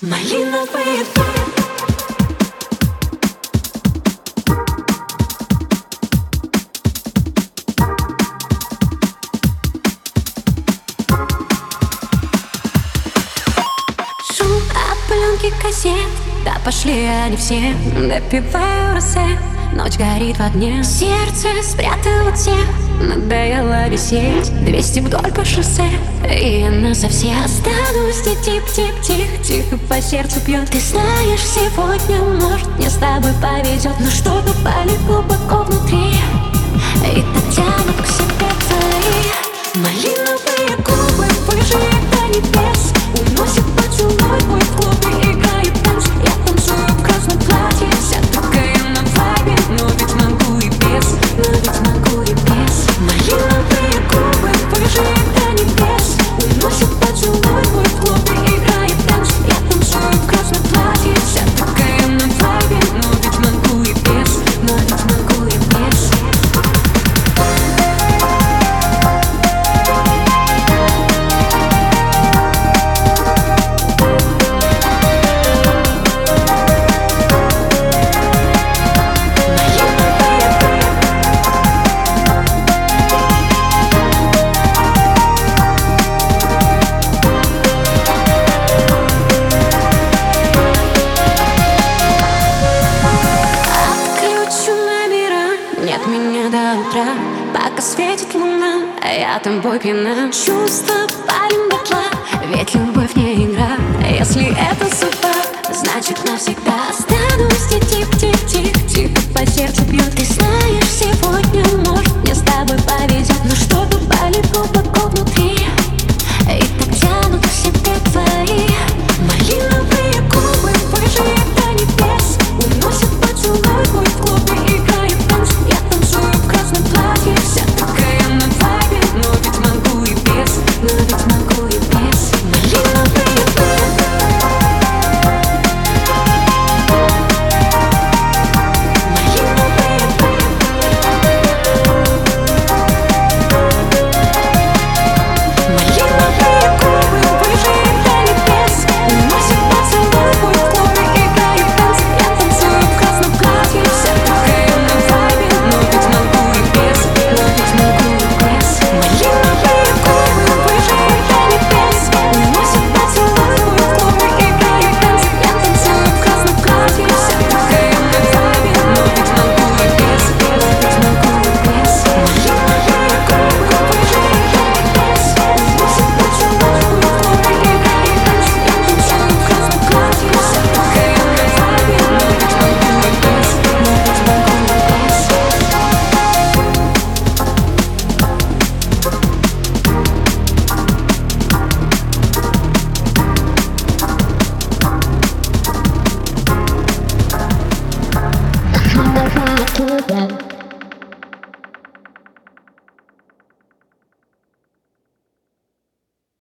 Шум от пленки кассет. Да пошли они все. Допиваю рассвет Ночь горит в огне. Сердце спрятало всех Надоело висеть 200 вдоль по шоссе. И на совсем останусь тип тип тип тих тихо по сердцу пьет. Ты знаешь, сегодня может мне с тобой повезет. Но что-то пали глубоко внутри. И так тянут к себе. утра Пока светит луна, а я тобой пьяна. Чувства палим дотла, ведь любовь не игра. Если это судьба, значит навсегда Останусь. Тик-тик-тик-тик, по сердцу бьет и